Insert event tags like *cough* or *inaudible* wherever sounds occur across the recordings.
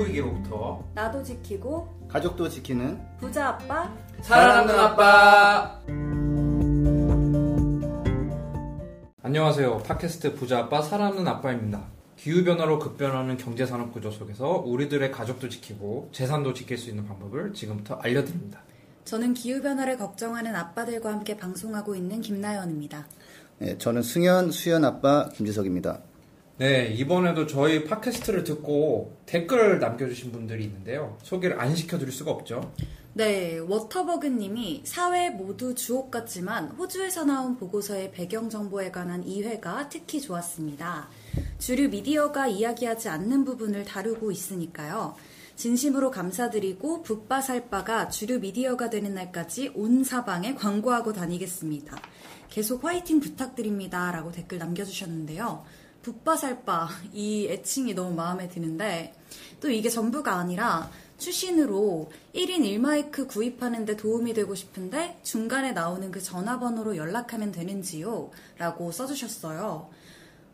기부이기로부터. 나도 지키고 가족도 지키는 부자 아빠 사랑하는 아빠. 안녕하세요. 팟캐스트 부자 아빠 사랑하는 아빠입니다. 기후변화로 급변하는 경제산업 구조 속에서 우리들의 가족도 지키고 재산도 지킬 수 있는 방법을 지금부터 알려드립니다. 저는 기후변화를 걱정하는 아빠들과 함께 방송하고 있는 김나연입니다. 네, 저는 승현 수현 아빠 김지석입니다. 네, 이번에도 저희 팟캐스트를 듣고 댓글을 남겨주신 분들이 있는데요. 소개를 안 시켜드릴 수가 없죠. 네, 워터버그님이 사회 모두 주옥 같지만 호주에서 나온 보고서의 배경 정보에 관한 이해가 특히 좋았습니다. 주류 미디어가 이야기하지 않는 부분을 다루고 있으니까요. 진심으로 감사드리고 붓바살바가 주류 미디어가 되는 날까지 온 사방에 광고하고 다니겠습니다. 계속 화이팅 부탁드립니다. 라고 댓글 남겨주셨는데요. 붓바살바 이 애칭이 너무 마음에 드는데 또 이게 전부가 아니라 추신으로 1인 1마이크 구입하는데 도움이 되고 싶은데 중간에 나오는 그 전화번호로 연락하면 되는지요? 라고 써주셨어요.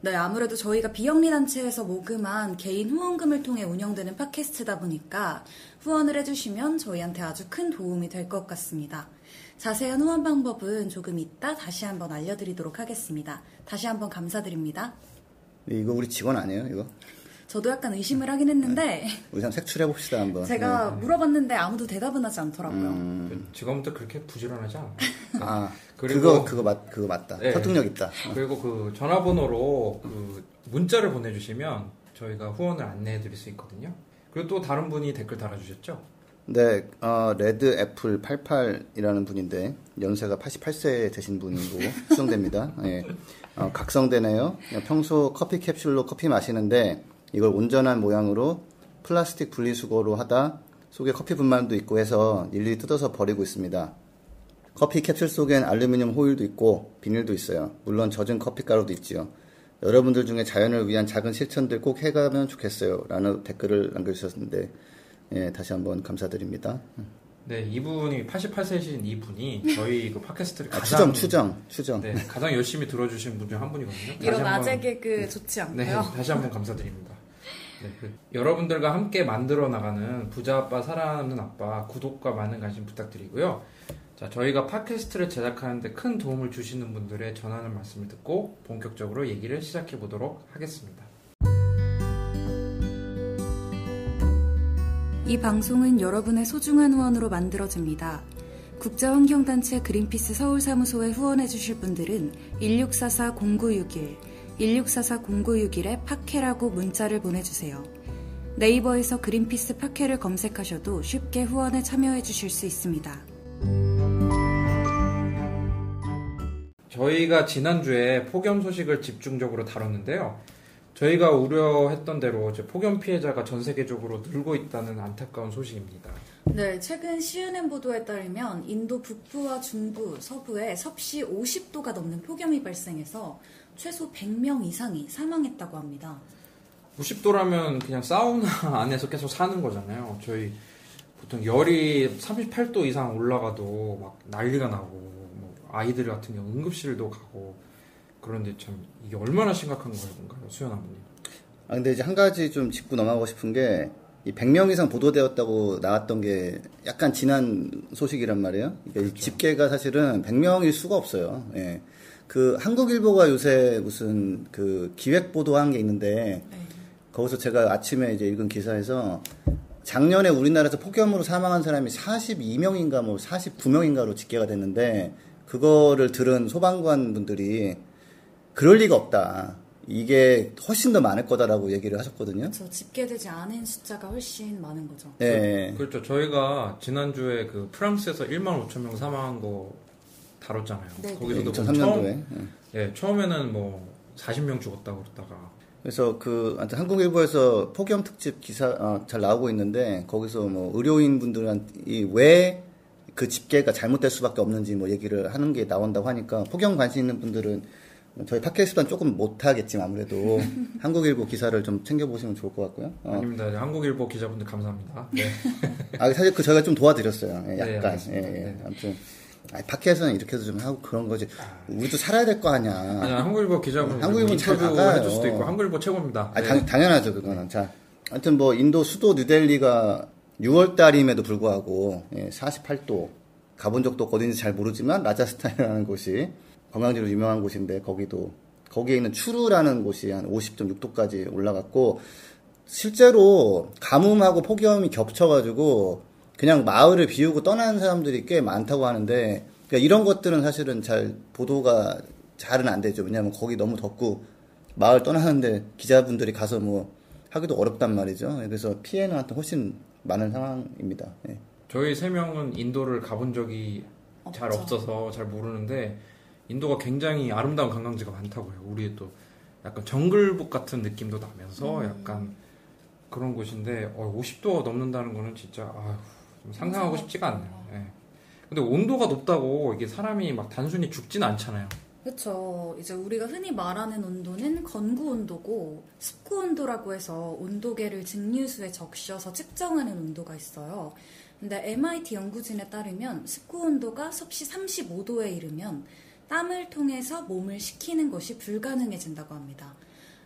네, 아무래도 저희가 비영리 단체에서 모금한 개인 후원금을 통해 운영되는 팟캐스트다 보니까 후원을 해주시면 저희한테 아주 큰 도움이 될 것 같습니다. 자세한 후원 방법은 조금 이따 다시 한번 알려드리도록 하겠습니다. 다시 한번 감사드립니다. 네, 이거 우리 직원 아니에요, 이거? 저도 약간 의심을 하긴 했는데 우리 한번 색출해 봅시다 한번. 제가 물어봤는데 아무도 대답은 하지 않더라고요. 음, 지금부터 그렇게 부지런하지 않아요. 아, *laughs* 그리고- 그거 그거 맞 그거 맞다. 네. 설득력 있다. 그리고 그 전화번호로 그 문자를 보내주시면 저희가 후원을 안내해드릴 수 있거든요. 그리고 또 다른 분이 댓글 달아주셨죠? 네, 어, 레드 애플 88이라는 분인데 연세가 88세 되신 분이고 추정됩니다. *laughs* 예. 어, 각성되네요. 평소 커피 캡슐로 커피 마시는데 이걸 온전한 모양으로 플라스틱 분리수거로 하다 속에 커피 분말도 있고 해서 일일이 뜯어서 버리고 있습니다. 커피 캡슐 속엔 알루미늄 호일도 있고 비닐도 있어요. 물론 젖은 커피 가루도 있지요. 여러분들 중에 자연을 위한 작은 실천들 꼭 해가면 좋겠어요. 라는 댓글을 남겨주셨는데 예, 다시 한번 감사드립니다. 네, 이분이 88세이신 이분이 저희 그 팟캐스트를 아, 가장 추정, 추정, 추정. 네, 가장 열심히 들어주신 분 중 한 분이거든요. 이런 아재 개그 좋지 네, 않고요. 다시 한번 감사드립니다. 네, 그 여러분들과 함께 만들어 나가는 부자 아빠 사랑하는 아빠 구독과 많은 관심 부탁드리고요. 자, 저희가 팟캐스트를 제작하는데 큰 도움을 주시는 분들의 전하는 말씀을 듣고 본격적으로 얘기를 시작해 보도록 하겠습니다. 이 방송은 여러분의 소중한 후원으로 만들어집니다. 국제환경단체 그린피스 서울사무소에 후원해주실 분들은 1644-0961, 1644-0961에 팟캐라고 문자를 보내주세요. 네이버에서 그린피스 팟캐를 검색하셔도 쉽게 후원에 참여해주실 수 있습니다. 저희가 지난주에 폭염 소식을 집중적으로 다뤘는데요. 저희가 우려했던 대로 이제 폭염 피해자가 전 세계적으로 늘고 있다는 안타까운 소식입니다. 네, 최근 CNN 보도에 따르면 인도 북부와 중부, 서부에 섭씨 50도가 넘는 폭염이 발생해서 최소 100명 이상이 사망했다고 합니다. 90도라면 그냥 사우나 *laughs* 안에서 계속 사는 거잖아요. 저희 보통 열이 38도 이상 올라가도 막 난리가 나고 뭐 아이들 같은 경우 응급실도 가고 그런데 참 이게 얼마나 심각한 건가요, 수연 아버님? 아, 근데 이제 한 가지 좀 짚고 넘어가고 싶은 게, 이 100명 이상 보도되었다고 나왔던 게 약간 지난 소식이란 말이에요. 그러니까 이 집계가 사실은 100명일 수가 없어요. 예. 그 한국일보가 요새 무슨 그 기획 보도한 게 있는데, 네. 거기서 제가 아침에 이제 읽은 기사에서 작년에 우리나라에서 폭염으로 사망한 사람이 42명인가 뭐 49명인가로 집계가 됐는데 그거를 들은 소방관 분들이 그럴 리가 없다. 이게 훨씬 더 많을 거다라고 얘기를 하셨거든요. 저 집계되지 않은 숫자가 훨씬 많은 거죠. 네. 그렇죠. 저희가 지난주에 그 프랑스에서 1만 5천 명 사망한 거 다뤘잖아요. 네, 네. 거기서도 뭐 2003년도에. 처음, 예, 처음에는 뭐 40명 죽었다고 그러다가 그래서 그 한국일보에서 폭염 특집 기사 어, 잘 나오고 있는데 거기서 뭐 의료인 분들한테 왜 그 집계가 잘못될 수밖에 없는지 뭐 얘기를 하는 게 나온다고 하니까 폭염 관심 있는 분들은 저희 팟캐스트는 조금 못하겠지만 아무래도 *laughs* 한국일보 기사를 좀 챙겨보시면 좋을 것 같고요. 어. 아닙니다. 한국일보 기자분들 감사합니다. 네. *laughs* 아, 사실 그 저희가 좀 도와드렸어요. 예, 네, 약간. 예. 예. 네. 아무튼. 아, 팟캐스트는 이렇게 해서 좀 하고 그런 거지. 우리도 살아야 될 거 아니야. 아니, 한국일보 기자분 한국일보는 잘 인터뷰 나가요. 해줄 수도 있고 한국일보 최고입니다. 아, 네. 당, 당연하죠, 그거는. 자, 하여튼 뭐 인도 수도 뉴델리가 6월 달임에도 불구하고 예, 48도 가본 적도 어딘지 잘 모르지만 라자스탄이라는 곳이 관광지로 유명한 곳인데 거기도 거기에 있는 추루라는 곳이 한 50.6도까지 올라갔고 실제로 가뭄하고 폭염이 겹쳐가지고 그냥 마을을 비우고 떠나는 사람들이 꽤 많다고 하는데 그러니까 이런 것들은 사실은 잘 보도가 잘은 안 되죠. 왜냐하면 거기 너무 덥고 마을 떠나는데 기자분들이 가서 뭐 하기도 어렵단 말이죠. 그래서 피해는 하여튼 훨씬 많은 상황입니다. 예. 저희 세 명은 인도를 가본 적이 잘 없죠. 없어서 잘 모르는데 인도가 굉장히 아름다운 관광지가 많다고요. 우리의 또 약간 정글북 같은 느낌도 나면서 약간 그런 곳인데 어, 50도가 넘는다는 거는 진짜 아휴, 좀 상상하고 싶지가 않네요. 예. 근데 온도가 높다고 이게 사람이 막 단순히 죽진 않잖아요. 그렇죠. 이제 우리가 흔히 말하는 온도는 건구 온도고 습구 온도라고 해서 온도계를 증류수에 적셔서 측정하는 온도가 있어요. 근데 MIT 연구진에 따르면 습구 온도가 섭씨 35도에 이르면 땀을 통해서 몸을 식히는 것이 불가능해진다고 합니다.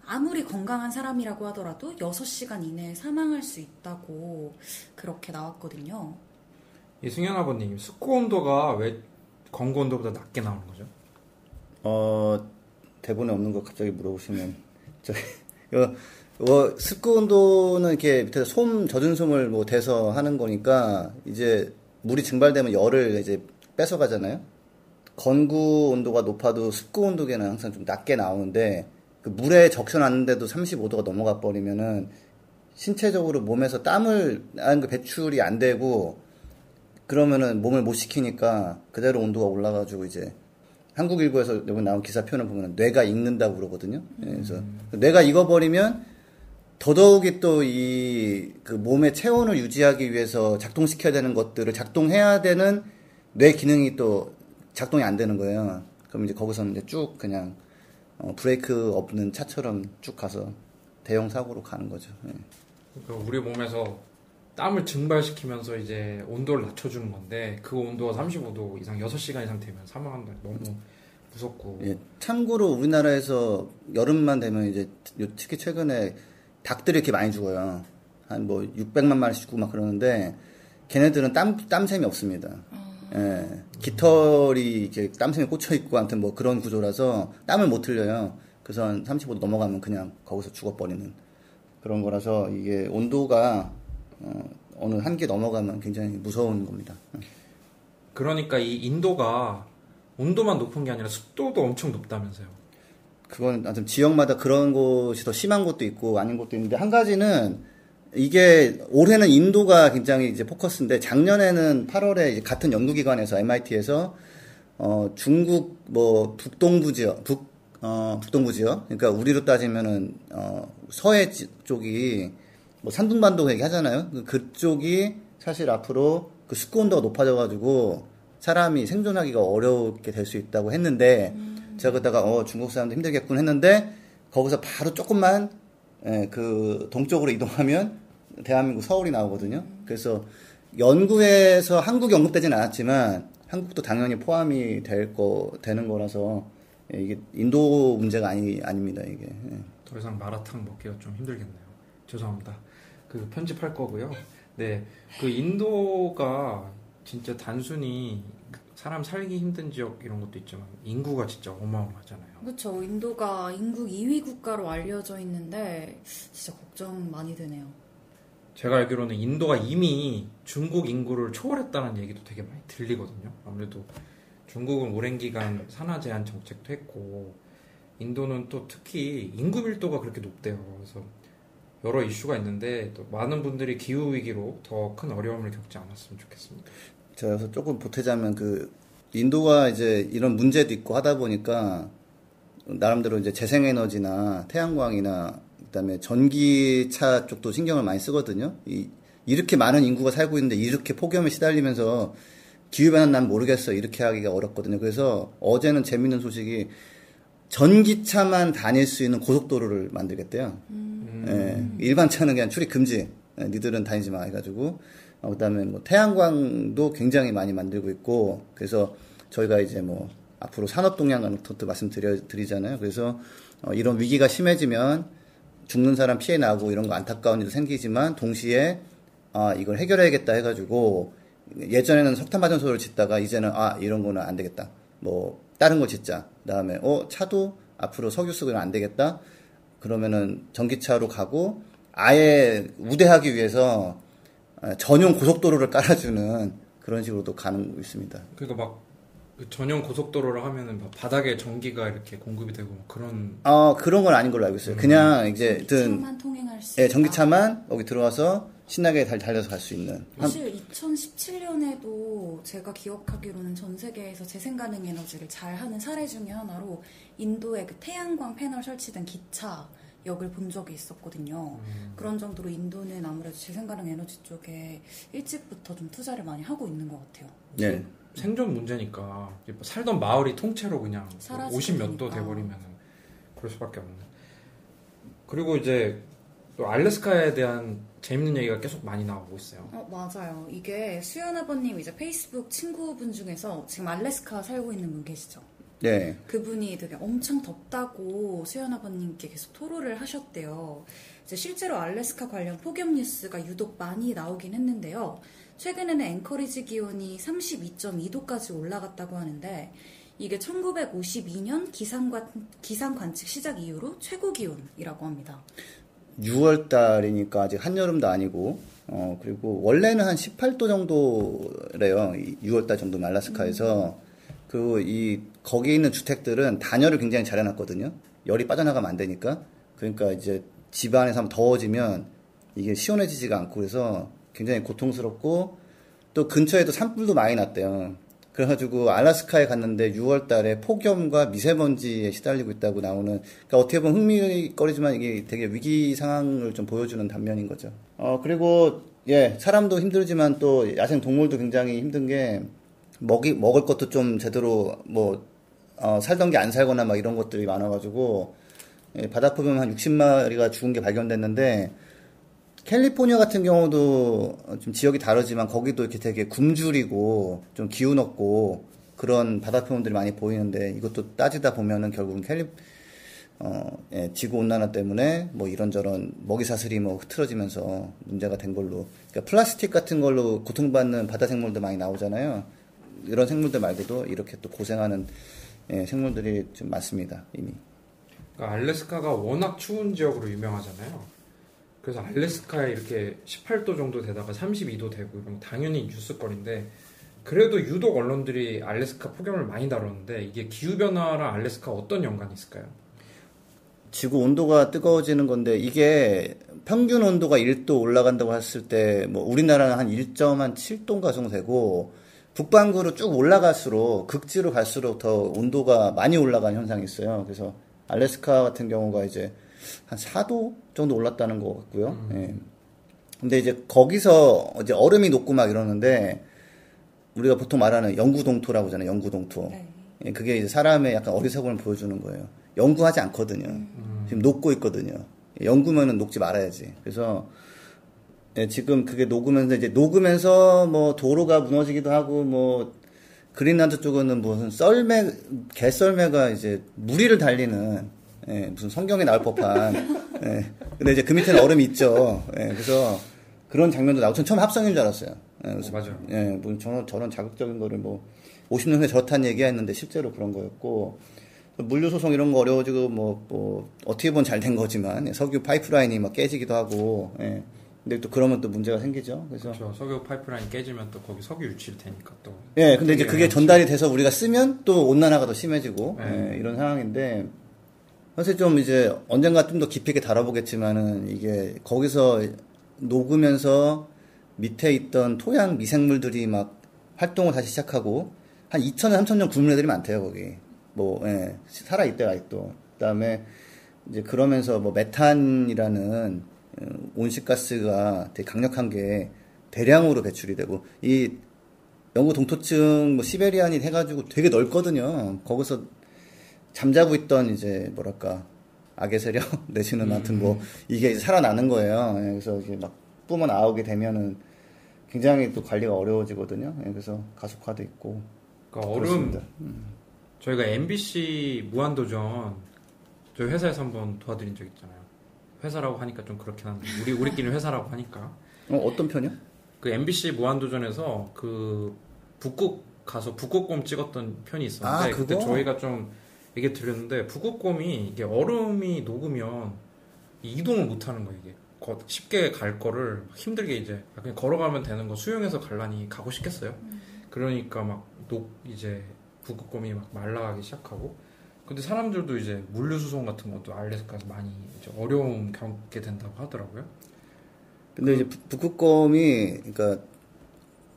아무리 건강한 사람이라고 하더라도 6시간 이내에 사망할 수 있다고 그렇게 나왔거든요. 이승현 아버님, 습구 온도가 왜 건고 온도보다 낮게 나오는 거죠? 어, 대본에 없는 거 갑자기 물어보시면, *laughs* 저기, 어, 어, 습구 온도는 이렇게 밑에서 솜, 젖은 솜을 뭐 대서 하는 거니까, 이제 물이 증발되면 열을 이제 뺏어 가잖아요? 건구 온도가 높아도 습구 온도계는 항상 좀 낮게 나오는데, 그 물에 적셔놨는데도 35도가 넘어가 버리면은, 신체적으로 몸에서 땀을, 하는 그 배출이 안 되고, 그러면은 몸을 못 식히니까 그대로 온도가 올라가지고 이제 한국일보에서 이번 나온 기사 표현을 보면 뇌가 익는다고 그러거든요. 예, 그래서 뇌가 익어버리면 더더욱이 또 이 그 몸의 체온을 유지하기 위해서 작동시켜야 되는 것들을 작동해야 되는 뇌 기능이 또 작동이 안 되는 거예요. 그럼 이제 거기서는 이제 쭉 그냥 어, 브레이크 없는 차처럼 쭉 가서 대형 사고로 가는 거죠. 예. 그러니까 우리 몸에서 땀을 증발시키면서 이제 온도를 낮춰주는 건데 그 온도가 35도 이상 6시간 이상 되면 사망한다. 너무 무섭고 예, 참고로 우리나라에서 여름만 되면 이제 요- 특히 최근에 닭들이 이렇게 많이 죽어요. 한 뭐 600만 마리씩 죽고 막 그러는데 걔네들은 땀 땀샘이 없습니다. 예, 깃털이 이렇게 땀샘에 꽂혀 있고 아무튼 뭐 그런 구조라서 땀을 못 흘려요. 그래서 한 35도 넘어가면 그냥 거기서 죽어버리는 그런 거라서 이게 온도가 어, 어느 한계 넘어가면 굉장히 무서운 겁니다. 그러니까 이 인도가 온도만 높은 게 아니라 습도도 엄청 높다면서요. 그건 하여튼 지역마다 그런 곳이 더 심한 곳도 있고 아닌 곳도 있는데 한 가지는 이게 올해는 인도가 굉장히 이제 포커스인데 작년에는 8월에 이제 같은 연구기관에서 MIT에서 어 중국 뭐 북동부 지역 북 어, 북동부 지역 그러니까 우리로 따지면은 어 서해 지- 쪽이 뭐 산둥반도 얘기 하잖아요. 그- 그쪽이 사실 앞으로 그 습구 온도가 높아져 가지고 사람이 생존하기가 어렵게 될 수 있다고 했는데 제가 그러다가 어 중국 사람들 힘들겠군 했는데 거기서 바로 조금만 예, 그 동쪽으로 이동하면 대한민국 서울이 나오거든요. 그래서 연구에서 한국이 언급되진 않았지만 한국도 당연히 포함이 될 거 되는 거라서 예, 이게 인도 문제가 아니 아닙니다 이게. 예. 더 이상 마라탕 먹기가 좀 힘들겠네요. 죄송합니다. 그 편집할 거고요. 네, 그 인도가 진짜 단순히 사람 살기 힘든 지역 이런 것도 있지만 인구가 진짜 어마어마하잖아요. 그렇죠. 인도가 인구 2위 국가로 알려져 있는데 진짜 걱정 많이 되네요. 제가 알기로는 인도가 이미 중국 인구를 초월했다는 얘기도 되게 많이 들리거든요. 아무래도 중국은 오랜 기간 산화 제한 정책도 했고 인도는 또 특히 인구 밀도가 그렇게 높대요. 그래서 여러 이슈가 있는데 또 많은 분들이 기후 위기로 더 큰 어려움을 겪지 않았으면 좋겠습니다. 제가 그래서 조금 보태자면 그 인도가 이제 이런 문제도 있고 하다 보니까 나름대로 이제 재생에너지나 태양광이나 그다음에 전기차 쪽도 신경을 많이 쓰거든요. 이, 이렇게 많은 인구가 살고 있는데 이렇게 폭염에 시달리면서 기후변화 난 모르겠어 이렇게 하기가 어렵거든요. 그래서 어제는 재밌는 소식이 전기차만 다닐 수 있는 고속도로를 만들겠대요. 예, 일반 차는 그냥 출입 금지. 예, 니들은 다니지 마 해가지고 어, 그다음에 뭐 태양광도 굉장히 많이 만들고 있고 그래서 저희가 이제 뭐 앞으로 산업 동향 같은 것도 말씀드려 드리잖아요. 그래서 어, 이런 위기가 심해지면 죽는 사람 피해 나고 이런 거 안타까운 일도 생기지만 동시에 아 이걸 해결해야겠다 해가지고 예전에는 석탄 발전소를 짓다가 이제는 아 이런 거는 안 되겠다. 뭐 다른 거 짓자. 그다음에 어 차도 앞으로 석유 쓰고는 안 되겠다. 그러면은 전기차로 가고 아예 우대하기 위해서 아, 전용 고속도로를 깔아주는 그런 식으로도 가는 거 있습니다. 그러니까 막그 전용 고속도로를 하면은 막 바닥에 전기가 이렇게 공급이 되고 막 그런 아 그런 건 아닌 걸로 알고 있어요. 그냥 이제 든 전기차만 통행할 수 예. 전기차만 여기 들어와서 신나게 달, 달려서 갈 수 있는. 한- 사실 2017년에도 제가 기억하기로는 전 세계에서 재생 가능 에너지를 잘 하는 사례 중에 하나로 인도의 그 태양광 패널 설치된 기차 역을 본 적이 있었거든요. 그런 정도로 인도는 아무래도 재생가능 에너지 쪽에 일찍부터 좀 투자를 많이 하고 있는 것 같아요. 예. 생존 문제니까 뭐 살던 마을이 통째로 그냥 사라지게 50몇도 되니까. 돼버리면은 그럴 수밖에 없는. 그리고 이제 또 알래스카에 대한 재밌는 얘기가 계속 많이 나오고 있어요. 어, 맞아요. 이게 수연 아버님 이제 페이스북 친구분 중에서 지금 알래스카 살고 있는 분 계시죠? 네. 그분이 되게 엄청 덥다고 수연 아버님께 계속 토로를 하셨대요. 이제 실제로 알래스카 관련 폭염 뉴스가 유독 많이 나오긴 했는데요. 최근에는 앵커리지 기온이 32.2도까지 올라갔다고 하는데 이게 1952년 기상관, 기상 관측 시작 이후로 최고 기온이라고 합니다. 6월 달이니까 아직 한여름도 아니고, 어, 그리고 원래는 한 18도 정도래요. 6월 달 정도 알라스카에서. 그, 이, 거기 있는 주택들은 단열을 굉장히 잘 해놨거든요. 열이 빠져나가면 안 되니까. 그러니까 이제 집 안에서 한번 더워지면 이게 시원해지지가 않고 그래서 굉장히 고통스럽고 또 근처에도 산불도 많이 났대요. 그래가지고 알라스카에 갔는데 6월 달에 폭염과 미세먼지에 시달리고 있다고 나오는, 그러니까 어떻게 보면 흥미거리지만 이게 되게 위기 상황을 좀 보여주는 단면인 거죠. 어, 그리고, 예, 사람도 힘들지만 또 야생 동물도 굉장히 힘든 게, 먹이, 먹을 것도 좀 제대로 뭐, 어, 살던 게 안 살거나 막 이런 것들이 많아가지고, 예, 바다 표면 한 60마리가 죽은 게 발견됐는데, 캘리포니아 같은 경우도 좀 지역이 다르지만 거기도 이렇게 되게 굶주리고 좀 기운 없고 그런 바다 표현들이 많이 보이는데 이것도 따지다 보면은 결국은 캘리 어, 예, 지구 온난화 때문에 뭐 이런저런 먹이 사슬이 뭐 흐트러지면서 문제가 된 걸로 그러니까 플라스틱 같은 걸로 고통받는 바다 생물도 많이 나오잖아요. 이런 생물들 말고도 이렇게 또 고생하는 예, 생물들이 좀 많습니다 이미. 그러니까 알래스카가 워낙 추운 지역으로 유명하잖아요. 그래서 알래스카에 이렇게 18도 정도 되다가 32도 되고 이런 건 당연히 뉴스거리인데 그래도 유독 언론들이 알래스카 폭염을 많이 다뤘는데 이게 기후 변화랑 알래스카 어떤 연관이 있을까요? 지구 온도가 뜨거워지는 건데 이게 평균 온도가 1도 올라간다고 했을 때 뭐 우리나라는 한 1.7도인가 정도 되고 북반구로 쭉 올라갈수록 극지로 갈수록 더 온도가 많이 올라가는 현상이 있어요. 그래서 알래스카 같은 경우가 이제 한 4도 정도 올랐다는 것 같고요. 예. 근데 이제 거기서 이제 얼음이 녹고 막 이러는데 우리가 보통 말하는 영구 동토라고 하잖아요. 영구 동토. 네. 예, 그게 이제 사람의 약간 어리석음을 보여주는 거예요. 연구하지 않거든요. 지금 녹고 있거든요. 연구면은 녹지 말아야지. 그래서 예, 지금 그게 녹으면서 이제 녹으면서 뭐 도로가 무너지기도 하고 뭐 그린란드 쪽은 무슨 썰매 개썰매가 이제 무리를 달리는 예, 무슨 성경에 나올 법한 *laughs* 예, 근데 이제 그 밑에는 얼음이 있죠. 예, 그래서 그런 장면도 나오고 전 처음 합성인 줄 알았어요. 예, 그래서 맞아요. 예, 뭐 저런, 저런 자극적인 거를 뭐 50년 후에 저렇다는 얘기 했는데 실제로 그런 거였고 물류 소송 이런 거 어려워지고 뭐, 뭐 어떻게 보면 잘 된 거지만 예, 석유 파이프라인이 막 깨지기도 하고 예. 근데 또 그러면 또 문제가 생기죠. 그래서 그렇죠. 석유 파이프라인 깨지면 또 거기 석유 유출이 되니까 또 예, 근데 이제 그게 전달이 돼서 우리가 쓰면 또 온난화가 더 심해지고 네. 예, 이런 상황인데 사실 좀 이제 언젠가 좀 더 깊이 있게 다뤄보겠지만은 이게 거기서 녹으면서 밑에 있던 토양 미생물들이 막 활동을 다시 시작하고 한 2000년, 3000년 굶은 애들이 많대요 거기 뭐 예, 살아 있대요 아직도 그다음에 이제 그러면서 뭐 메탄이라는 어, 온실가스가 되게 강력한 게 대량으로 배출이 되고 이 영구 동토층 뭐 시베리안이 해가지고 되게 넓거든요. 거기서 잠자고 있던 이제 뭐랄까 악의 세력 *laughs* 내지는 아무튼 뭐 이게 이제 살아나는 거예요. 예, 그래서 이게 막 뿜어 나오게 되면은 굉장히 또 관리가 어려워지거든요. 예, 그래서 가속화도 있고 그러니까 얼음 그렇습니다. 저희가 MBC 무한도전 저희 회사에서 한번 도와드린 적 있잖아요. 회사라고 하니까 좀 그렇긴 한데 우리 우리끼리 회사라고 하니까 어, 어떤 편이요? 그 MBC 무한도전에서 그 북극 가서 북극곰 찍었던 편이 있었는데 아, 그때? 저희가 좀 얘기 드렸는데 북극곰이 이게 얼음이 녹으면 이동을 못 하는 거예요 이게 거- 쉽게 갈 거를 힘들게 이제 아, 그냥 걸어가면 되는 거 수영해서 갈라니 가고 싶겠어요 그러니까 막 녹 이제 북극곰이 막 말라가기 시작하고 근데 사람들도 이제 물류수송 같은 것도 알래스카에서 많이 어려움 겪게 된다고 하더라고요 근데 이제 북- 북극곰이 그러니까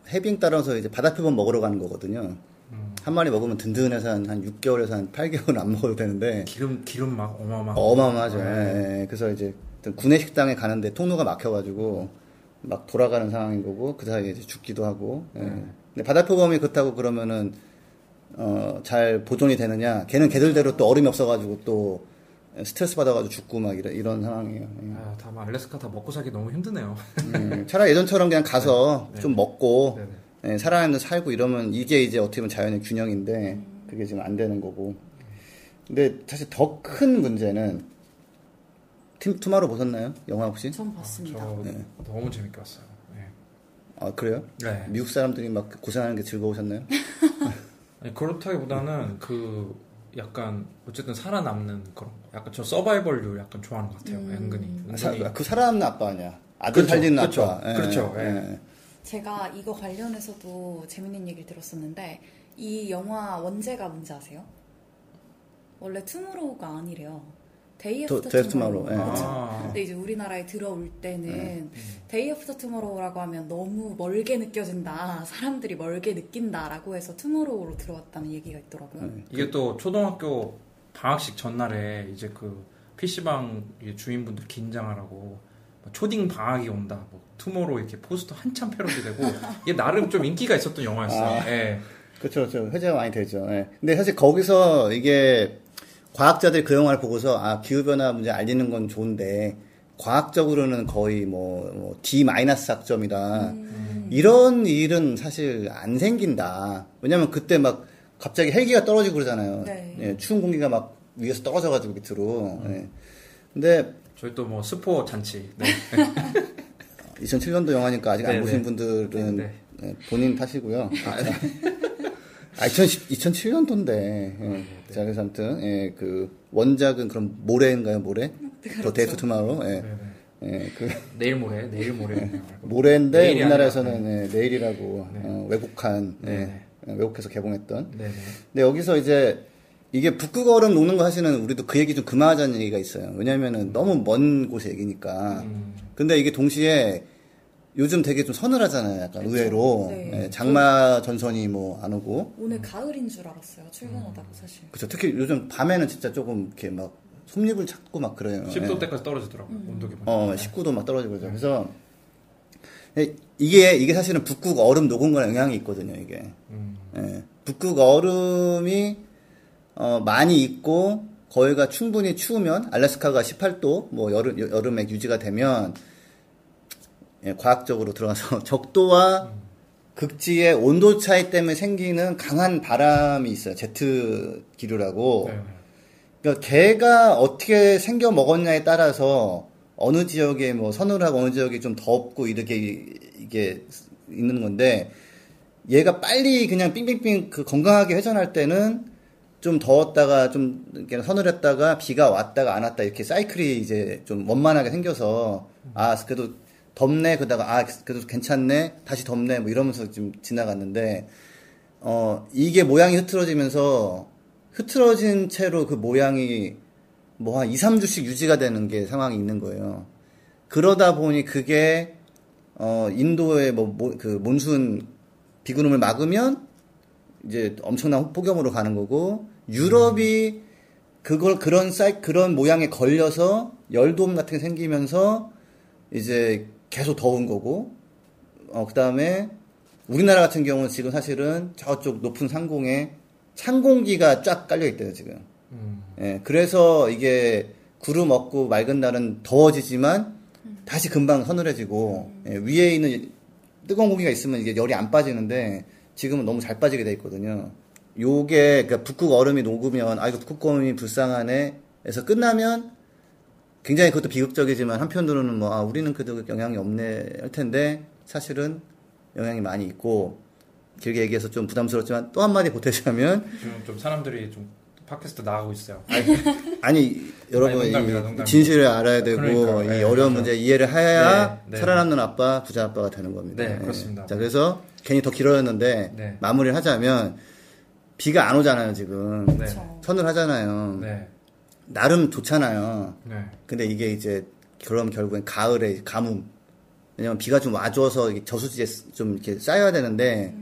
해빙 따라서 이제 바다표범 먹으러 가는 거거든요. 음. 한 마리 먹으면 든든해서 한, 한 6개월에서 한 8개월은 안 먹어도 되는데 기름 기름 막 어마어마 어마어마하죠. 네. 예, 예. 그래서 이제 어떤 구내 식당에 가는데 통로가 막혀가지고 막 돌아가는 상황인 거고 그 사이에 이제 죽기도 하고. 예. 네. 근데 바다표범이 그렇다고 그러면은 어, 잘 보존이 되느냐? 걔는 걔들대로 또 얼음이 없어가지고 또 스트레스 받아가지고 죽고 막 이런, 이런 상황이에요. 예. 아, 다만 알래스카 다 먹고 살기 너무 힘드네요. 음, 차라리 예전처럼 그냥 가서 네. 좀 먹고 네네. 예, 살아있는 살고 이러면 이게 이제 어떻게 보면 자연의 균형인데 그게 지금 안 되는 거고. 근데 사실 더 큰 문제는 팀 투마로 보셨나요? 영화 혹시? 전 봤습니다. 저 네. 너무 재밌게 봤어요. 네. 아 그래요? 네. 미국 사람들이 막 고생하는 게 즐거우셨나요? *laughs* 아니, 그렇다기보다는 그 약간 어쨌든 살아남는 그런 거. 약간 저 서바이벌류 약간 좋아하는 것 같아요. 은근히. 아, 사- 은근히. 그 살아남는 아빠 아니야. 아들 그렇죠, 살리는 그렇죠, 아빠. 예, 그렇죠, 예, 예. 예. 제가 이거 관련해서도 재밌는 얘기를 들었었는데 이 영화 원제가 뭔지 아세요? 원래 투모로우가 아니래요. Day the- after day after tomorrow. Tomorrow, 예. 아. 근데 이제 우리나라에 들어올 때는 네. Day After Tomorrow라고 하면 너무 멀게 느껴진다. 사람들이 멀게 느낀다라고 해서 Tomorrow로 들어왔다는 얘기가 있더라고요. 네. 이게 또 초등학교 방학식 전날에 이제 그 PC방 주인분들 긴장하라고 뭐 초딩 방학이 온다. 뭐 Tomorrow 이렇게 포스터 한참 패러디되고 이게 나름 좀 인기가 있었던 영화였어요. 아. 예. 그렇죠, 그렇죠. 회자가 많이 되죠. 예. 근데 사실 거기서 이게 과학자들이 그 영화를 보고서 아 기후 변화 문제 알리는 건 좋은데 과학적으로는 거의 뭐, 뭐 D 마이너스 학점이다. 이런 일은 사실 안 생긴다. 왜냐면 그때 막 갑자기 헬기가 떨어지고 그러잖아요. 네. 예, 추운 공기가 막 위에서 떨어져가지고 밑으로. 예. 근데 저희 또 뭐 스포 잔치. 네. *laughs* 2007년도 영화니까 아직 안 네, 보신 네. 분들은 네, 예, 본인 탓이고요. 아, *laughs* 2010, 2007년도인데. 네, 자, 그래서 아무튼, 예, 그, 원작은 그럼 모레인가요, 모레? 더 데이트 투마로? 예. 네, 네. 예, 그, 내일 모레, 내일 모레. 모레인데, 내일이 우리나라에서는 예, 내일이라고, 네. 어, 왜곡한, 예, 네, 예, 왜곡해서 개봉했던. 네, 네. 근데 여기서 이제, 이게 북극 얼음 녹는 거 사실은 우리도 그 얘기 좀 그만하자는 얘기가 있어요. 왜냐면은 너무 먼 곳의 얘기니까. 음. 근데 이게 동시에 요즘 되게 좀 서늘하잖아요. 약간 그쵸. 의외로. 네. 예, 장마 전선이 뭐 안 오고. 오늘 가을인 줄 알았어요. 출근하다가 사실. 그쵸. 특히 요즘 밤에는 진짜 조금 이렇게 막 솜잎을 찾고 막 그래요. 10도 예. 때까지 떨어지더라고요. 온도계 보니까. 어, 19도 막 떨어지고 그러죠. 그래서 예, 이게 이게 사실은 북극 얼음 녹은 거랑 영향이 있거든요. 이게. 음. 예. 북극 얼음이 어, 많이 있고 거기가 충분히 추우면 알래스카가 18도 뭐 여름 여름에 유지가 되면 예, 과학적으로 들어가서 *laughs* 적도와 극지의 온도 차이 때문에 생기는 강한 바람이 있어요. 제트 기류라고. 네, 네. 그러니까 개가 어떻게 생겨 먹었냐에 따라서 어느 지역에 뭐 서늘하고 어느 지역이 좀 덥고 이렇게 이게 있는 건데 얘가 빨리 그냥 삥삥삥 그 건강하게 회전할 때는 좀 더웠다가 좀 이렇게 서늘했다가 비가 왔다가 안 왔다 이렇게 사이클이 이제 좀 원만하게 생겨서 아 그래도 덥네? 그러다가 아 그래도 괜찮네? 다시 덥네? 뭐 이러면서 좀 지나갔는데 어 이게 모양이 흐트러지면서 흐트러진 채로 그 모양이 뭐 한 2, 3주씩 유지가 되는 게 상황이 있는 거예요. 그러다 보니 그게 어 인도의 뭐그 몬순 비구름을 막으면 이제 엄청난 폭염으로 가는 거고 유럽이 그걸 그런 사이 그런 모양에 걸려서 열돔 같은 게 생기면서 이제 계속 더운 거고 어 그 다음에 우리나라 같은 경우는 지금 사실은 저쪽 높은 상공에 찬 공기가 쫙 깔려 있대요 지금. 음. 예, 그래서 이게 구름 없고 맑은 날은 더워지지만 다시 금방 서늘해지고 예, 위에 있는 뜨거운 공기가 있으면 이게 열이 안 빠지는데 지금은 너무 잘 빠지게 돼 있거든요. 요게 그러니까 북극 얼음이 녹으면 아 이거 북극 얼음이 불쌍하네 에서 끝나면 굉장히 그것도 비극적이지만 한편으로는 뭐 아, 우리는 그래도 영향이 없네 할 텐데 사실은 영향이 많이 있고 길게 얘기해서 좀 부담스럽지만 또 한마디 보태자면 *laughs* 지금 좀 사람들이 좀 팟캐스트 나가고 있어요. 아니 여러분 농담입니다, 이 농담입니다. 진실을 알아야 되고 그러니까요. 이 네, 어려운 맞아요. 문제 이해를 해야 네, 네. 살아남는 아빠 부자 아빠가 되는 겁니다. 네, 그렇습니다. 자 그래서 괜히 더 길어졌는데 네. 마무리를 하자면 비가 안 오잖아요 지금 네. 그렇죠. 선을 하잖아요. 네. 나름 좋잖아요. 네. 근데 이게 이제 그럼 결국엔 가을에 가뭄. 왜냐면 비가 좀 와줘서 저수지에 좀 이렇게 쌓여야 되는데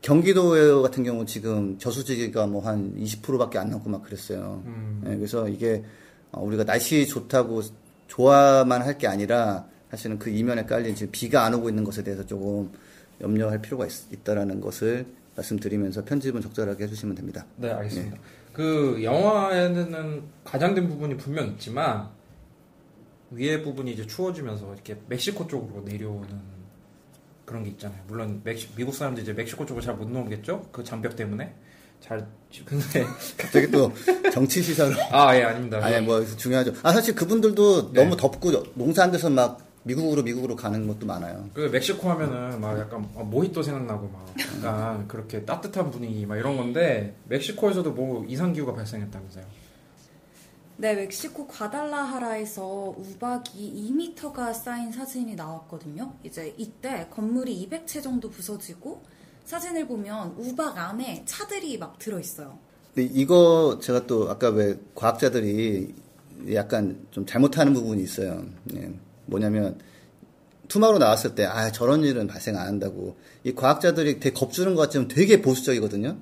경기도 같은 경우 지금 저수지가 뭐 한 20%밖에 안 남고 막 그랬어요. 음. 예, 그래서 이게 어, 우리가 날씨 좋다고 좋아만 할 게 아니라 사실은 그 이면에 깔린 지금 비가 안 오고 있는 것에 대해서 조금 염려할 필요가 있, 다라는 것을 말씀드리면서 편집은 적절하게 해주시면 됩니다. 네, 알겠습니다. 그 영화에는 과장된 부분이 분명 있지만 위에 부분이 이제 추워지면서 이렇게 멕시코 쪽으로 내려오는 그런 게 있잖아요. 물론 멕시, 미국 사람들이 이제 멕시코 쪽으로 잘못 넘겠죠? 그 장벽 때문에. 잘 *laughs* 근데 갑자기 또 정치 시사로 아, 예, 아닙니다. 아니 뭐 중요하죠. 아 사실 그분들도 네. 너무 덥고 농사 안 돼서 막 미국으로 미국으로 가는 것도 많아요. 그 멕시코 하면은 막 약간 어, 모히또 생각나고 막 약간 그렇게 따뜻한 분위기 막 이런 건데 멕시코에서도 뭐 이상 기후가 발생했다면서요. 네, 멕시코 과달라하라에서 우박이 2m가 쌓인 사진이 나왔거든요. 이제 이때 건물이 200채 정도 부서지고 사진을 보면 우박 안에 차들이 막 들어 있어요. 근데 이거 제가 또 아까 왜 과학자들이 약간 좀 잘못하는 부분이 있어요. 예. 뭐냐면 투마로 나왔을 때 아 저런 일은 발생 안 한다고 이 과학자들이 되게 겁주는 것 같지만 되게 보수적이거든요.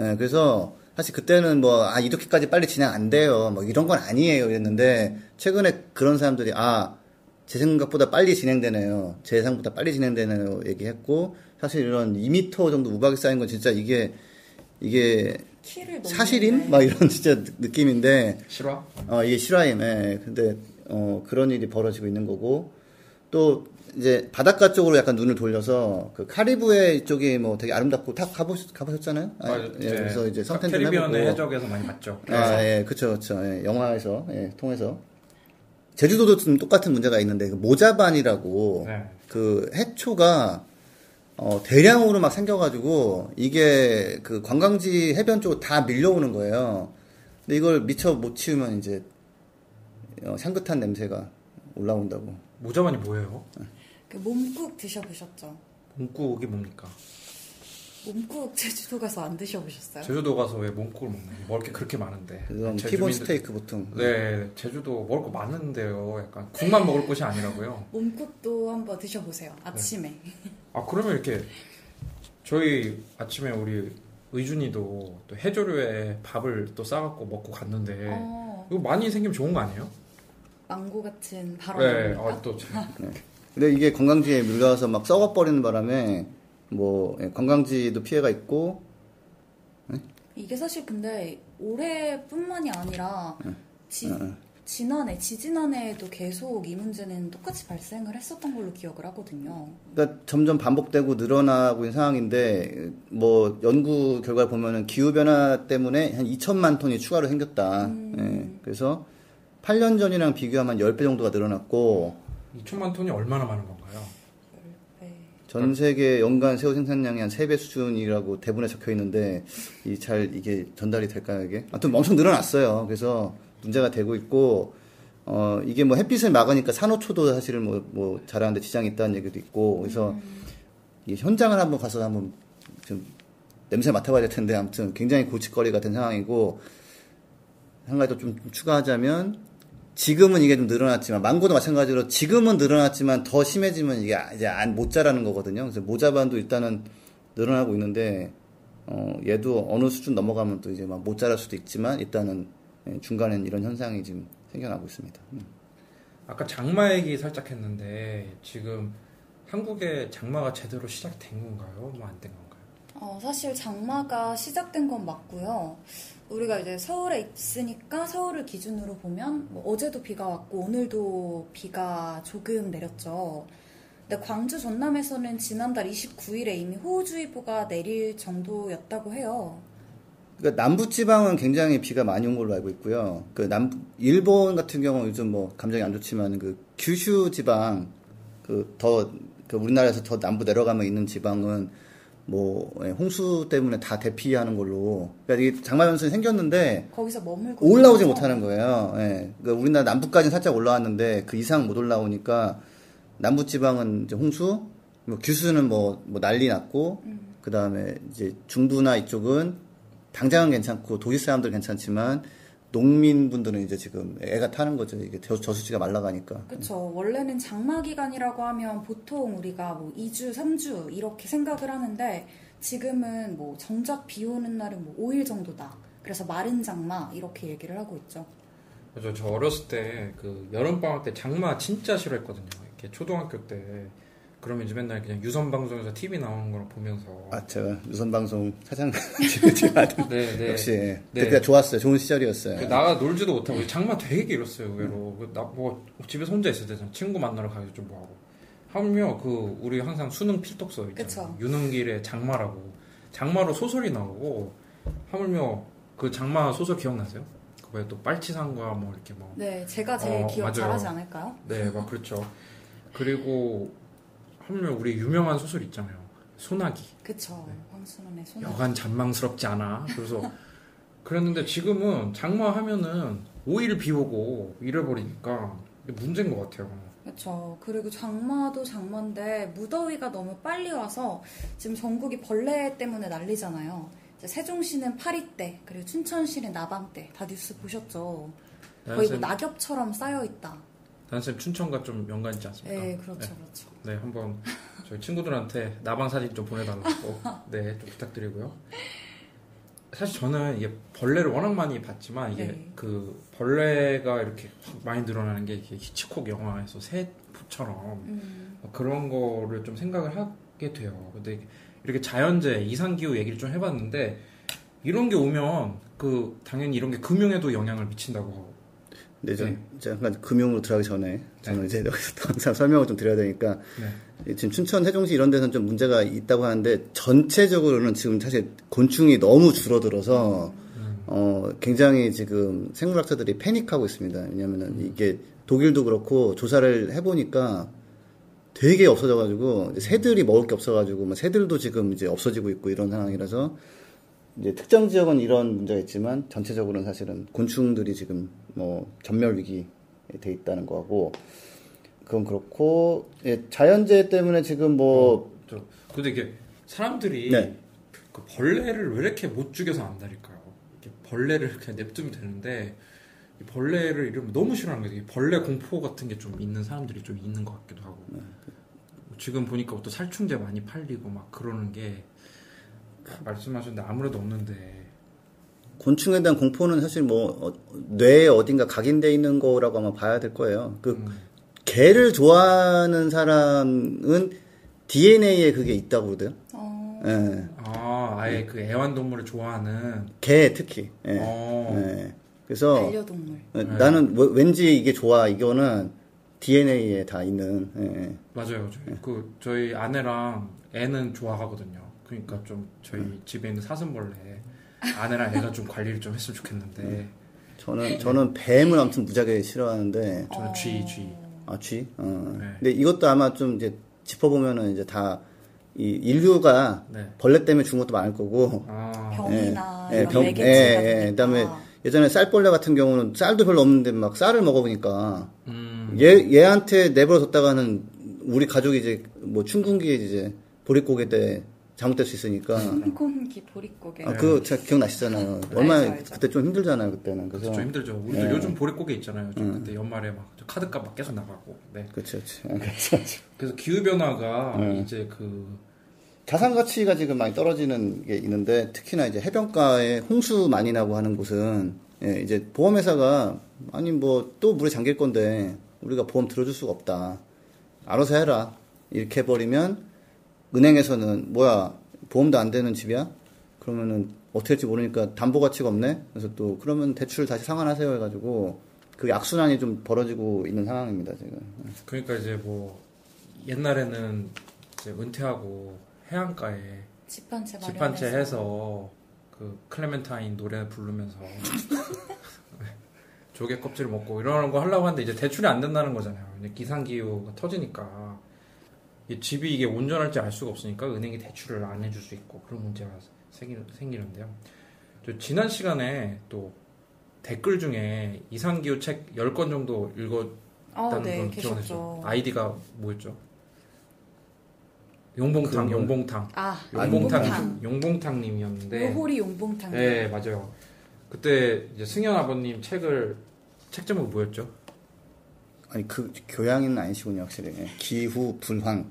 예, 그래서 사실 그때는 뭐 아 이렇게까지 빨리 진행 안 돼요. 뭐 이런 건 아니에요. 이랬는데 최근에 그런 사람들이 아 제 생각보다 빨리 진행되네요. 제 예상보다 빨리 진행되네요. 얘기했고 사실 이런 2m 정도 우박이 쌓인 건 진짜 이게 이게 사실임? 막 이런 진짜 느낌인데, 실화? 어, 이게 실화임, 예. 근데, 어, 그런 일이 벌어지고 있는 거고, 또, 이제 바닷가 쪽으로 약간 눈을 돌려서, 그 카리브해 쪽이 뭐 되게 아름답고 다 가보셨, 가보셨잖아요? 아, 예, 그래서 이제 선택 좀 해보고. 해적에서 많이 봤죠. 아, 예, 그쵸, 그쵸. 예, 영화에서, 예, 통해서. 제주도도 좀 똑같은 문제가 있는데, 그 모자반이라고, 네. 그 해초가 어, 대량으로 막 생겨가지고 이게 그 관광지 해변 쪽으로 다 밀려오는 거예요. 근데 이걸 미처 못 치우면 이제 어, 향긋한 냄새가 올라온다고. 모자반이 뭐예요? 그 몸국 드셔보셨죠? 몸국이 뭡니까? 몸국 제주도 가서 안 드셔보셨어요? 제주도 가서 왜 몸국을 먹나요? 먹을 게 그렇게 많은데. 그럼 제주민들- 티본 스테이크 보통. 네, 제주도 먹을 거 많은데요. 약간 국만 먹을 곳이 아니라고요. *laughs* 몸국도 한번 드셔보세요. 아침에. 아 그러면 이렇게 저희 아침에 우리 의준이도 또 해조류에 밥을 또 싸갖고 먹고 갔는데 어, 이거 많이 생기면 좋은 거 아니에요? 망고 같은 발언 네, 아닙니까? 아, 또 참- *laughs* 근데 이게 관광지에 밀려와서 막 썩어버리는 바람에 뭐 예, 관광지도 피해가 있고 이게 사실 근데 올해뿐만이 아니라 지, 지난해, 지지난해에도 계속 이 문제는 똑같이 발생을 했었던 걸로 기억을 하거든요. 그러니까 점점 반복되고 늘어나고 있는 상황인데 뭐 연구 결과를 보면은 기후 변화 때문에 한 2천만 톤이 추가로 생겼다. 예, 그래서 8년 전이랑 비교하면 10배 정도가 늘어났고 2천만 톤이 얼마나 많은 건가요? 네. 전 세계 연간 새우 생산량이 한 3배 수준이라고 대본에 적혀 있는데 이 잘 이게 전달이 될까요, 이게? 아무튼 엄청 늘어났어요. 그래서 문제가 되고 있고 어 이게 뭐 햇빛을 막으니까 산호초도 사실은 뭐, 뭐 자라는데 지장이 있다는 얘기도 있고 그래서 이 현장을 한번 가서 한번 좀 냄새 맡아봐야 될 텐데 아무튼 굉장히 골칫거리 같은 상황이고 한 가지 더 좀 추가하자면 지금은 이게 좀 늘어났지만 망고도 마찬가지로 지금은 늘어났지만 더 심해지면 이게 이제 안 못 자라는 거거든요. 그래서 모자반도 일단은 늘어나고 있는데 어 얘도 어느 수준 넘어가면 또 이제 막 못 자랄 수도 있지만 일단은 예, 중간엔 이런 현상이 지금 생겨나고 있습니다. 음. 아까 장마 얘기 살짝 했는데 지금 한국에 장마가 제대로 시작된 건가요? 뭐 안 된 건가요? 어, 사실 장마가 시작된 건 맞고요. 우리가 이제 서울에 있으니까 서울을 기준으로 보면 뭐 어제도 비가 왔고 오늘도 비가 조금 내렸죠. 근데 광주 전남에서는 지난달 29일에 이미 호우주의보가 내릴 정도였다고 해요. 그러니까 남부 지방은 굉장히 비가 많이 온 걸로 알고 있고요. 그 남, 일본 같은 경우 요즘 뭐 감정이 안 좋지만 그 규슈 지방 그더그 우리나라에서 더 남부 내려가면 있는 지방은 뭐 예, 홍수 때문에 다 대피하는 걸로. 그러니까 이게 장마 연선이 생겼는데 거기서 머물고 올라오지 못하는 거예요. 예. 그러니까 우리나라 남부까지는 살짝 올라왔는데 그 이상 못 올라오니까 남부 지방은 이제 홍수, 뭐 규수는 뭐, 뭐 난리 났고, 그 다음에 이제 중부나 이쪽은 당장은 괜찮고 도시 사람들 괜찮지만 농민분들은 이제 지금 애가 타는 거죠. 이게 저, 저수지가 말라가니까. 그렇죠. 원래는 장마 기간이라고 하면 보통 우리가 뭐 2주, 3주 이렇게 생각을 하는데 지금은 뭐 정작 비 오는 날은 뭐 5일 정도다. 그래서 마른 장마 이렇게 얘기를 하고 있죠. 맞아, 저 어렸을 때 그 여름 방학 때 장마 진짜 싫어했거든요. 이렇게 초등학교 때 그러면 이제 맨날 그냥 유선 방송에서 TV 나오는 걸 보면서 아, 제가 유선 방송 사장 *laughs* 지금 *laughs* 네, 네. 역시 예. 네. 그때가 좋았어요. 좋은 시절이었어요. 그 나가 놀지도 못하고 장마 되게 길었어요 의외로 그나뭐 집에서 혼자 있을 때는 친구 만나러 가서 좀 뭐하고 하물며 그 우리 항상 수능 필독서 있잖아요 그쵸. 유능길의 장마라고 장마로 소설이 나오고 하물며 그 장마 소설 기억나세요? 그 뭐야 또 빨치산과 뭐 이렇게 뭐 네, 제가 제일 어, 기억 맞아요. 잘하지 않을까요? 네, 막 그렇죠. 그리고 하물며 우리 유명한 소설 있잖아요. 소나기. 그쵸. 황순원의 손. 여간 잔망스럽지 않아. 그래서 그랬는데 지금은 장마하면은 5일 비 오고 이래버리니까 문제인 것 같아요. 그렇죠. 그리고 장마도 장마인데 무더위가 너무 빨리 와서 지금 전국이 벌레 때문에 난리잖아요. 세종시는 파리 때 그리고 춘천시는 나방 때 다 뉴스 보셨죠? 거의 뭐 단쌤, 낙엽처럼 쌓여 있다. 단쌤 춘천과 좀 연관 있지 않습니까? 네, 그렇죠, 그렇죠. 네, 한번 저희 친구들한테 나방 사진 좀 보내달라고 *laughs* 네, 좀 부탁드리고요. 사실 저는 이게 벌레를 워낙 많이 봤지만 이게 네. 그 벌레가 이렇게 확 많이 늘어나는 게 이게 히치콕 영화에서 세포처럼 음, 뭐 그런 거를 좀 생각을 하게 돼요. 근데 이렇게 자연재해, 이상기후 얘기를 좀 해봤는데 이런 게 오면 그 당연히 이런 게 금융에도 영향을 미친다고 하고 근데 저, 네. 잠깐 금융으로 들어가기 전에 저는 이제 여기서 *laughs* 또 항상 설명을 좀 드려야 되니까 네. 지금 춘천 세종시 이런 데서는 좀 문제가 있다고 하는데 전체적으로는 지금 사실 곤충이 너무 줄어들어서 어 굉장히 지금 생물학자들이 패닉하고 있습니다. 왜냐면은 이게 독일도 그렇고 조사를 해보니까 되게 없어져가지고 새들이 먹을 게 없어가지고 뭐 새들도 지금 이제 없어지고 있고 이런 상황이라서 이제 특정 지역은 이런 문제가 있지만 전체적으로는 사실은 곤충들이 지금 뭐 전멸 위기에 돼 있다는 거고 그건 그렇고 예, 자연재해 때문에 지금 뭐저 근데 이게 사람들이 네. 그 벌레를 왜 이렇게 못 죽여서 안달일까요? 이렇게 벌레를 그냥 냅두면 되는데 이 벌레를 이러면 너무 싫어하는 거예요. 이 벌레 공포 같은 게 좀 있는 사람들이 좀 있는 것 같기도 하고 지금 보니까 또 살충제 많이 팔리고 막 그러는 게 말씀하셨는데 아무래도 없는데 곤충에 대한 공포는 사실 뭐 어, 뇌에 어딘가 각인돼 있는 거라고 아마 봐야 될 거예요. 그 음, 개를 좋아하는 사람은 DNA에 그게 있다고 그러대요. 어, 예. 아 아예 그 애완동물을 좋아하는 개 특히. 예. 어, 예. 그래서 반려동물. 어, 나는 뭐- 왠지 이게 좋아. 이거는 DNA에 다 있는. 예. 맞아요. 저희, 그 저희 아내랑 애는 좋아하거든요. 그러니까 좀 저희 음. 집에 있는 사슴벌레 아내랑 애가 좀 관리를 좀 했으면 좋겠는데 음. 저는 저는 뱀을 아무튼 무지하게 싫어하는데 저는 쥐 쥐. 아 쥐. 어. 네. 근데 이것도 아마 좀 이제 짚어보면은 이제 다 이 인류가 네. 벌레 때문에 죽은 것도 많을 거고 아 병이나 예, 이런 병- 예, 예. 그다음에 예전에 쌀벌레 같은 경우는 쌀도 별로 없는데 막 쌀을 먹어보니까 음, 얘 얘한테 내버려 뒀다가는 우리 가족이 이제 뭐 춘궁기에 이제 보릿고개 때 잘못될 수 있으니까 콩콩기 보릿고개. 아, 그거 제가 기억나시잖아요. 얼마나 알죠, 알죠. 그때 좀 힘들잖아요 그때는 그래서 그렇죠 힘들죠. 우리도 예. 요즘 보릿고개 있잖아요. 요즘 그때 연말에 막저 카드값 막 계속 나가고. 네. 그렇죠, 그렇죠. 그래서 기후 변화가 네. 이제 그 자산 가치가 지금 많이 떨어지는 게 있는데 특히나 이제 해변가에 홍수 많이 나고 하는 곳은 예, 이제 보험회사가 아니 뭐 또 물에 잠길 건데 우리가 보험 들어줄 수가 없다. 알아서 해라. 이렇게 해버리면 은행에서는 뭐야 보험도 안 되는 집이야? 그러면은 어떻게 할지 모르니까 담보 가치가 없네. 그래서 또 그러면 대출 다시 상환하세요 해가지고 그 악순환이 좀 벌어지고 있는 상황입니다 지금. 그러니까 이제 뭐 옛날에는 이제 은퇴하고 해안가에 집한채 집한채 마련해서. 해서 그 클레멘타인 노래 부르면서 *laughs* 조개 껍질 먹고 이런 거 하려고 하는데 이제 대출이 안 된다는 거잖아요. 이제 기상기후가 터지니까 이 집이 이게 온전할지 알 수가 없으니까 은행이 대출을 안 해줄 수 있고 그런 문제가 생기, 생기는데요. 저 지난 시간에 또 댓글 중에 이상기후 책 10건 정도 읽었다는 아, 네, 걸. 기억하죠. 아이디가 뭐였죠? 용봉탕, 그건- 용봉탕. 아, 용봉탕, 용봉탕. 용봉탕 님이었는데. 요호리 용봉탕. 네, 맞아요. 그때 이제 승현 아버님 책을 책 제목 뭐였죠? 아니 그 교양은 아니시군요 확실히 예. 기후 불황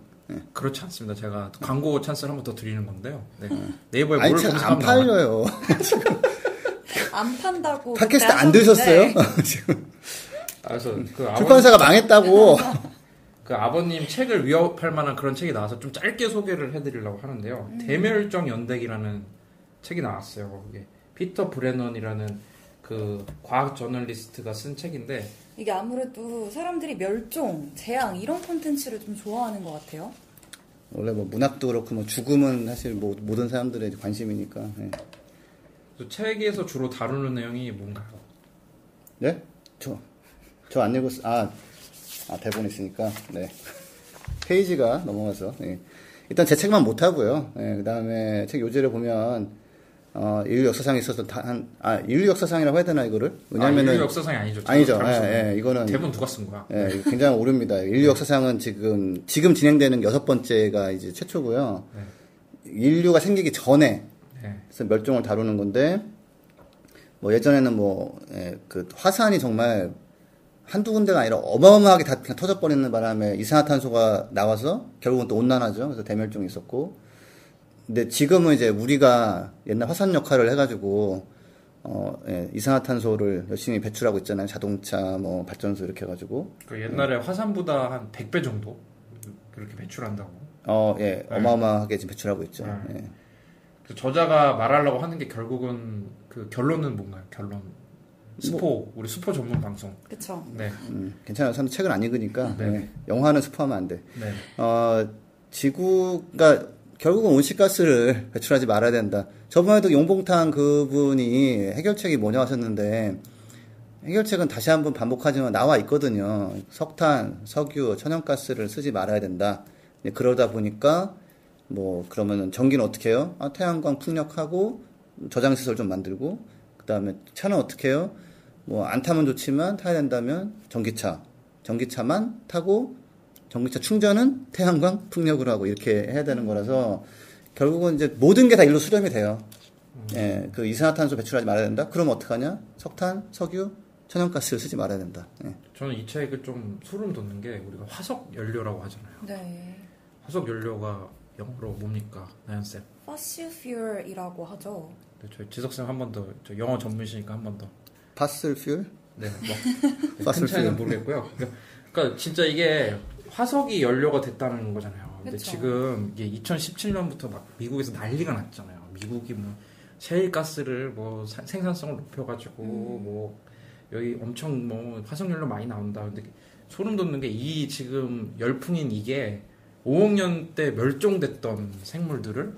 그렇지 않습니다. 제가 광고 찬스를 한 번 더 드리는 건데요. 네. 네이버에 아니 뭘책안 검색하면 나와요. 팔려요 *laughs* 안 판다고. 팟캐스트 안 들으셨어요? *laughs* *laughs* 지금 아, 그래서 그 아버님, 출판사가 망했다고 그 아버님 책을 위협할 만한 그런 책이 나와서 좀 짧게 소개를 해드리려고 하는데요. 음. 대멸종 연대기라는 책이 나왔어요. 이게 피터 브레넌이라는 그 과학 저널리스트가 쓴 책인데 이게 아무래도 사람들이 멸종, 재앙 이런 콘텐츠를 좀 좋아하는 것 같아요. 원래 뭐 문학도 그렇고 뭐 죽음은 사실 뭐 모든 사람들의 관심이니까 예. 그 책에서 주로 다루는 내용이 뭔가요? 네? 저, 저 안 읽었어. 아, 아, 대본 있으니까. 네. *laughs* 페이지가 넘어가서. 예. 일단 제 책만 못 하고요. 예, 그 다음에 책 요지를 보면, 어, 인류 역사상에 있어서 다 한, 아, 인류 역사상이라고 해야 되나, 이거를? 아, 왜냐면은. 인류 역사상이 아니죠. 아니죠. 예, 예, 이거는. 대본 누가 쓴 거야? 예, 굉장히 오릅니다. 인류 역사상은 지금, 지금 진행되는 여섯 번째가 이제 최초고요. 인류가 생기기 전에, 네. 그래서 멸종을 다루는 건데 뭐 예전에는 뭐그 화산이 정말 한두 군데가 아니라 어마어마하게 다 그냥 터져버리는 바람에 이산화탄소가 나와서 결국은 또 온난화죠. 그래서 대멸종이 있었고 근데 지금은 이제 우리가 옛날 화산 역할을 해가지고 어 예, 이산화탄소를 열심히 배출하고 있잖아요. 자동차 뭐 발전소 이렇게 해가지고 그 옛날에 화산보다 한 100배 정도 그렇게 배출한다고. 어예 어마어마하게 지금 배출하고 있죠. 네. 예. 그 저자가 말하려고 하는 게 결국은 그 결론은 뭔가요? 결론. 스포 우리 스포 전문 방송. 그쵸. 네. 음, 괜찮아요. 저는 책을 안 읽으니까 네. 예, 영화는 스포하면 안 돼. 네. 어, 지구가 결국은 온실가스를 배출하지 말아야 된다. 저번에도 용봉탕 그분이 해결책이 뭐냐 하셨는데 해결책은 다시 한번 반복하지만 나와 있거든요. 석탄, 석유, 천연가스를 쓰지 말아야 된다. 네, 그러다 보니까 뭐 그러면은 전기는 어떻게 해요? 아, 태양광 풍력하고 저장 시설 좀 만들고 그다음에 차는 어떻게 해요? 뭐 안 타면 좋지만 타야 된다면 전기차, 전기차만 타고 전기차 충전은 태양광 풍력으로 하고 이렇게 해야 되는 거라서 결국은 이제 모든 게 다 일로 수렴이 돼요. 예, 그 이산화탄소 배출하지 말아야 된다. 그럼 어떡하냐? 석탄, 석유, 천연가스를 쓰지 말아야 된다. 예. 저는 이 책을 좀 소름 돋는 게 우리가 화석 연료라고 하잖아요. 네. 화석 연료가 영어로 뭡니까? 나연 쌤. fossil fuel이라고 하죠. 네, 저희 지석 쌤 한 번 더. 저 영어 전문이시니까 한 번 더. Fossil fuel? 네. 뭐. 큰 차이는. 모르겠고요. 그러니까 진짜 이게 화석이 연료가 됐다는 거잖아요. 근데 그쵸. 지금 이게 2017년부터 막 미국에서 난리가 났잖아요. 미국이 뭐 셰일 가스를 뭐 사- 생산성을 높여가지고 뭐 여기 엄청 뭐 화석연료 많이 나온다. 근데 소름 돋는 게 이 지금 열풍인 이게 5억 년때 멸종됐던 생물들을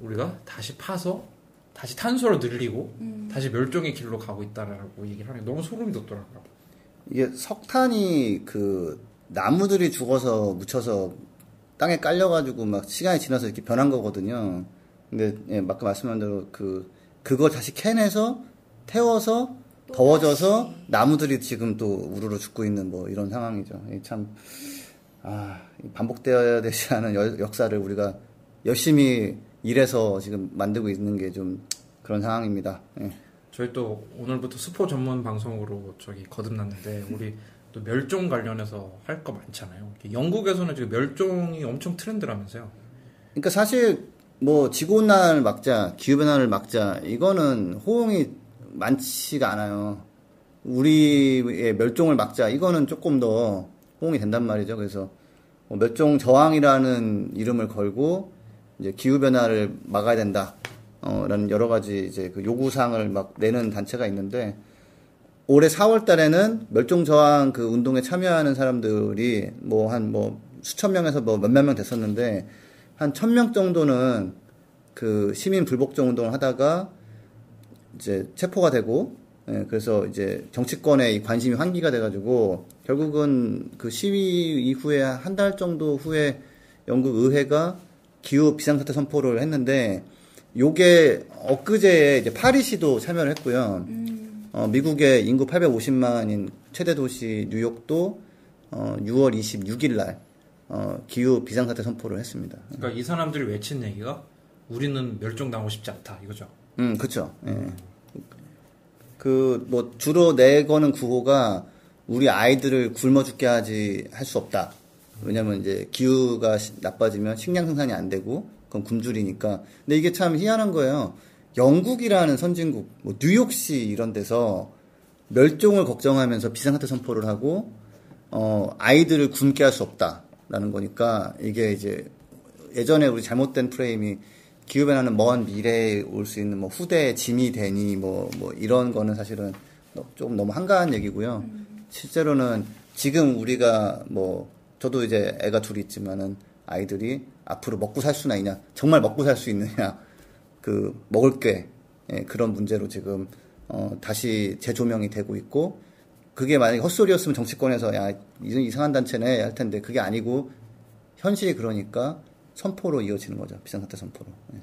우리가 다시 파서 다시 탄소로 늘리고 다시 멸종의 길로 가고 있다라고 얘기를 하는 게 너무 소름이 돋더라고요. 이게 석탄이 그 나무들이 죽어서 묻혀서 땅에 깔려가지고 막 시간이 지나서 이렇게 변한 거거든요. 근데 예, 아까 말씀한 대로 그 그걸 다시 캐내서 태워서 또 더워져서 다시. 나무들이 지금 또 우르르 죽고 있는 뭐 이런 상황이죠. 이참 아, 이 반복되어야 되지 않은 여- 역사를 우리가 열심히 일해서 지금 만들고 있는 게 좀 그런 상황입니다. 예. 저희 또 오늘부터 스포 전문 방송으로 저기 거듭났는데 우리 또 멸종 관련해서 할 거 많잖아요. 영국에서는 지금 멸종이 엄청 트렌드라면서요. 그러니까 사실 뭐 지구온난화를 막자, 기후변화를 막자 이거는 호응이 많지가 않아요. 우리의 멸종을 막자 이거는 조금 더 호응이 된단 말이죠. 그래서 뭐 멸종 저항이라는 이름을 걸고 이제 기후 변화를 막아야 된다. 어, 라는 여러 가지 이제 그 요구사항을 막 내는 단체가 있는데 올해 4월 달에는 멸종 저항 그 운동에 참여하는 사람들이 뭐 한뭐 수천 명에서 뭐 몇몇 명 됐었는데 한 천 명 정도는 그 시민 불복종 운동을 하다가 이제 체포가 되고 예, 그래서 이제 정치권에 이 관심이 환기가 돼가지고 결국은 그 시위 이후에 한 달 정도 후에 영국 의회가 기후 비상사태 선포를 했는데 요게 엊그제 이제 파리시도 참여를 했고요. 어, 미국의 인구 850만인 최대 도시 뉴욕도 어, 6월 26일 날 어, 기후 비상사태 선포를 했습니다. 그러니까 이 사람들이 외친 얘기가 우리는 멸종당하고 싶지 않다 이거죠. 음, 그쵸. 예. 그, 뭐, 주로 내거는 구호가 우리 아이들을 굶어 죽게 하지, 할 수 없다. 왜냐면 이제 기후가 시- 나빠지면 식량 생산이 안 되고, 그건 굶주리니까. 근데 이게 참 희한한 거예요. 영국이라는 선진국, 뭐, 뉴욕시 이런 데서 멸종을 걱정하면서 비상사태 선포를 하고, 어, 아이들을 굶게 할 수 없다라는 거니까, 이게 이제 예전에 우리 잘못된 프레임이 기후변화는 먼 미래에 올 수 있는 뭐 후대의 짐이 되니 뭐, 뭐 이런 거는 사실은 너- 조금 너무 한가한 얘기고요. 실제로는 지금 우리가 뭐 저도 이제 애가 둘이 있지만은 아이들이 앞으로 먹고 살 수나 있냐, 정말 먹고 살 수 있느냐, 그 먹을 게 예, 그런 문제로 지금 어, 다시 재조명이 되고 있고 그게 만약에 헛소리였으면 정치권에서 야 이런 이상한 단체네 할 텐데 그게 아니고 현실이 그러니까 선포로 이어지는 거죠 비상사태 선포로. 예.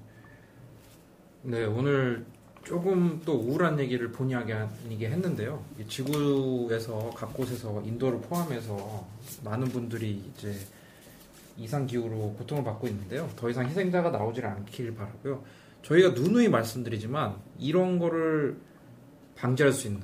네, 오늘 조금 또 우울한 얘기를 본의 아니게 했는데요. 이 지구에서 각 곳에서 인도를 포함해서 많은 분들이 이제 이상 기후로 고통을 받고 있는데요. 더 이상 희생자가 나오질 않길 바라고요. 저희가 누누이 말씀드리지만 이런 거를 방지할 수 있는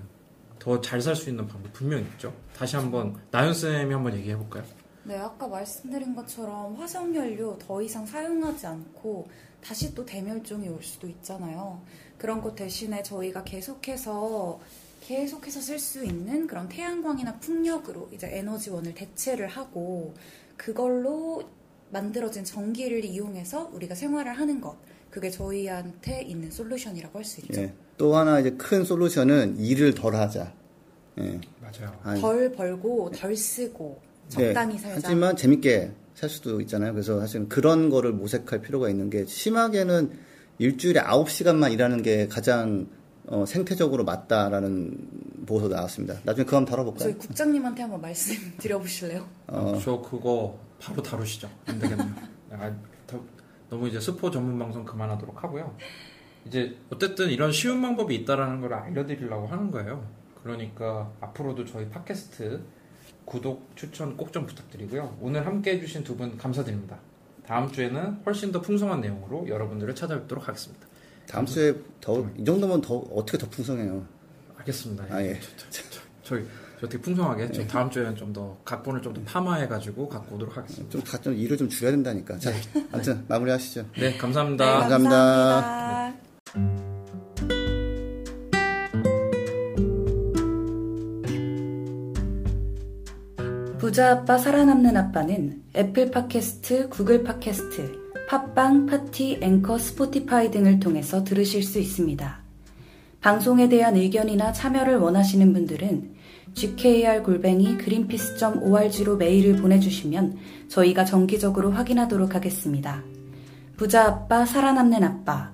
더 잘 살 수 있는 방법 분명 있죠. 다시 한번 나연 쌤이 한번 얘기해 볼까요? 네, 아까 말씀드린 것처럼 화석연료 더 이상 사용하지 않고 다시 또 대멸종이 올 수도 있잖아요. 그런 것 대신에 저희가 계속해서 계속해서 쓸 수 있는 그런 태양광이나 풍력으로 이제 에너지원을 대체를 하고 그걸로 만들어진 전기를 이용해서 우리가 생활을 하는 것. 그게 저희한테 있는 솔루션이라고 할 수 있죠. 예. 또 하나 이제 큰 솔루션은 일을 덜 하자. 예. 맞아요. 아니, 덜 벌고 덜 쓰고 적당히 살자. 네. 하지만 재밌게 살 수도 있잖아요. 그래서 사실 그런 거를 모색할 필요가 있는 게 심하게는 일주일에 9시간만 일하는 게 가장 어, 생태적으로 맞다라는 보고서 나왔습니다. 나중에 그거 한번 다뤄볼까요? 저희 국장님한테 한번 말씀 *laughs* 드려보실래요? 어. 저 그거 바로 다루시죠. 안 되겠네요. 아, 더- 너무 이제 스포 전문 방송 그만하도록 하고요. 이제 어쨌든 이런 쉬운 방법이 있다라는 걸 알려드리려고 하는 거예요. 그러니까 앞으로도 저희 팟캐스트 구독 추천 꼭 좀 부탁드리고요. 오늘 함께 해주신 두 분 감사드립니다. 다음 주에는 훨씬 더 풍성한 내용으로 여러분들을 찾아뵙도록 하겠습니다. 다음 주에 더 이 정도면 더 어떻게 더 풍성해요? 알겠습니다. 아, 예. 저, 저, 저, 저희 저 되게 풍성하게 저 다음 주에는 좀 더 각본을 좀 더 파마해가지고 갖고 오도록 하겠습니다. 좀, 가- 좀 일을 좀 줄여야 된다니까. 자, 아무튼 마무리하시죠. 네, 감사합니다. 네, 감사합니다. 감사합니다. 부자 아빠 살아남는 아빠는 애플 팟캐스트, 구글 팟캐스트, 팟빵, 파티, 앵커, 스포티파이 등을 통해서 들으실 수 있습니다. 방송에 대한 의견이나 참여를 원하시는 분들은 gkr-골뱅이 greenpeace.org로 메일을 보내주시면 저희가 정기적으로 확인하도록 하겠습니다. 부자 아빠, 살아남는 아빠,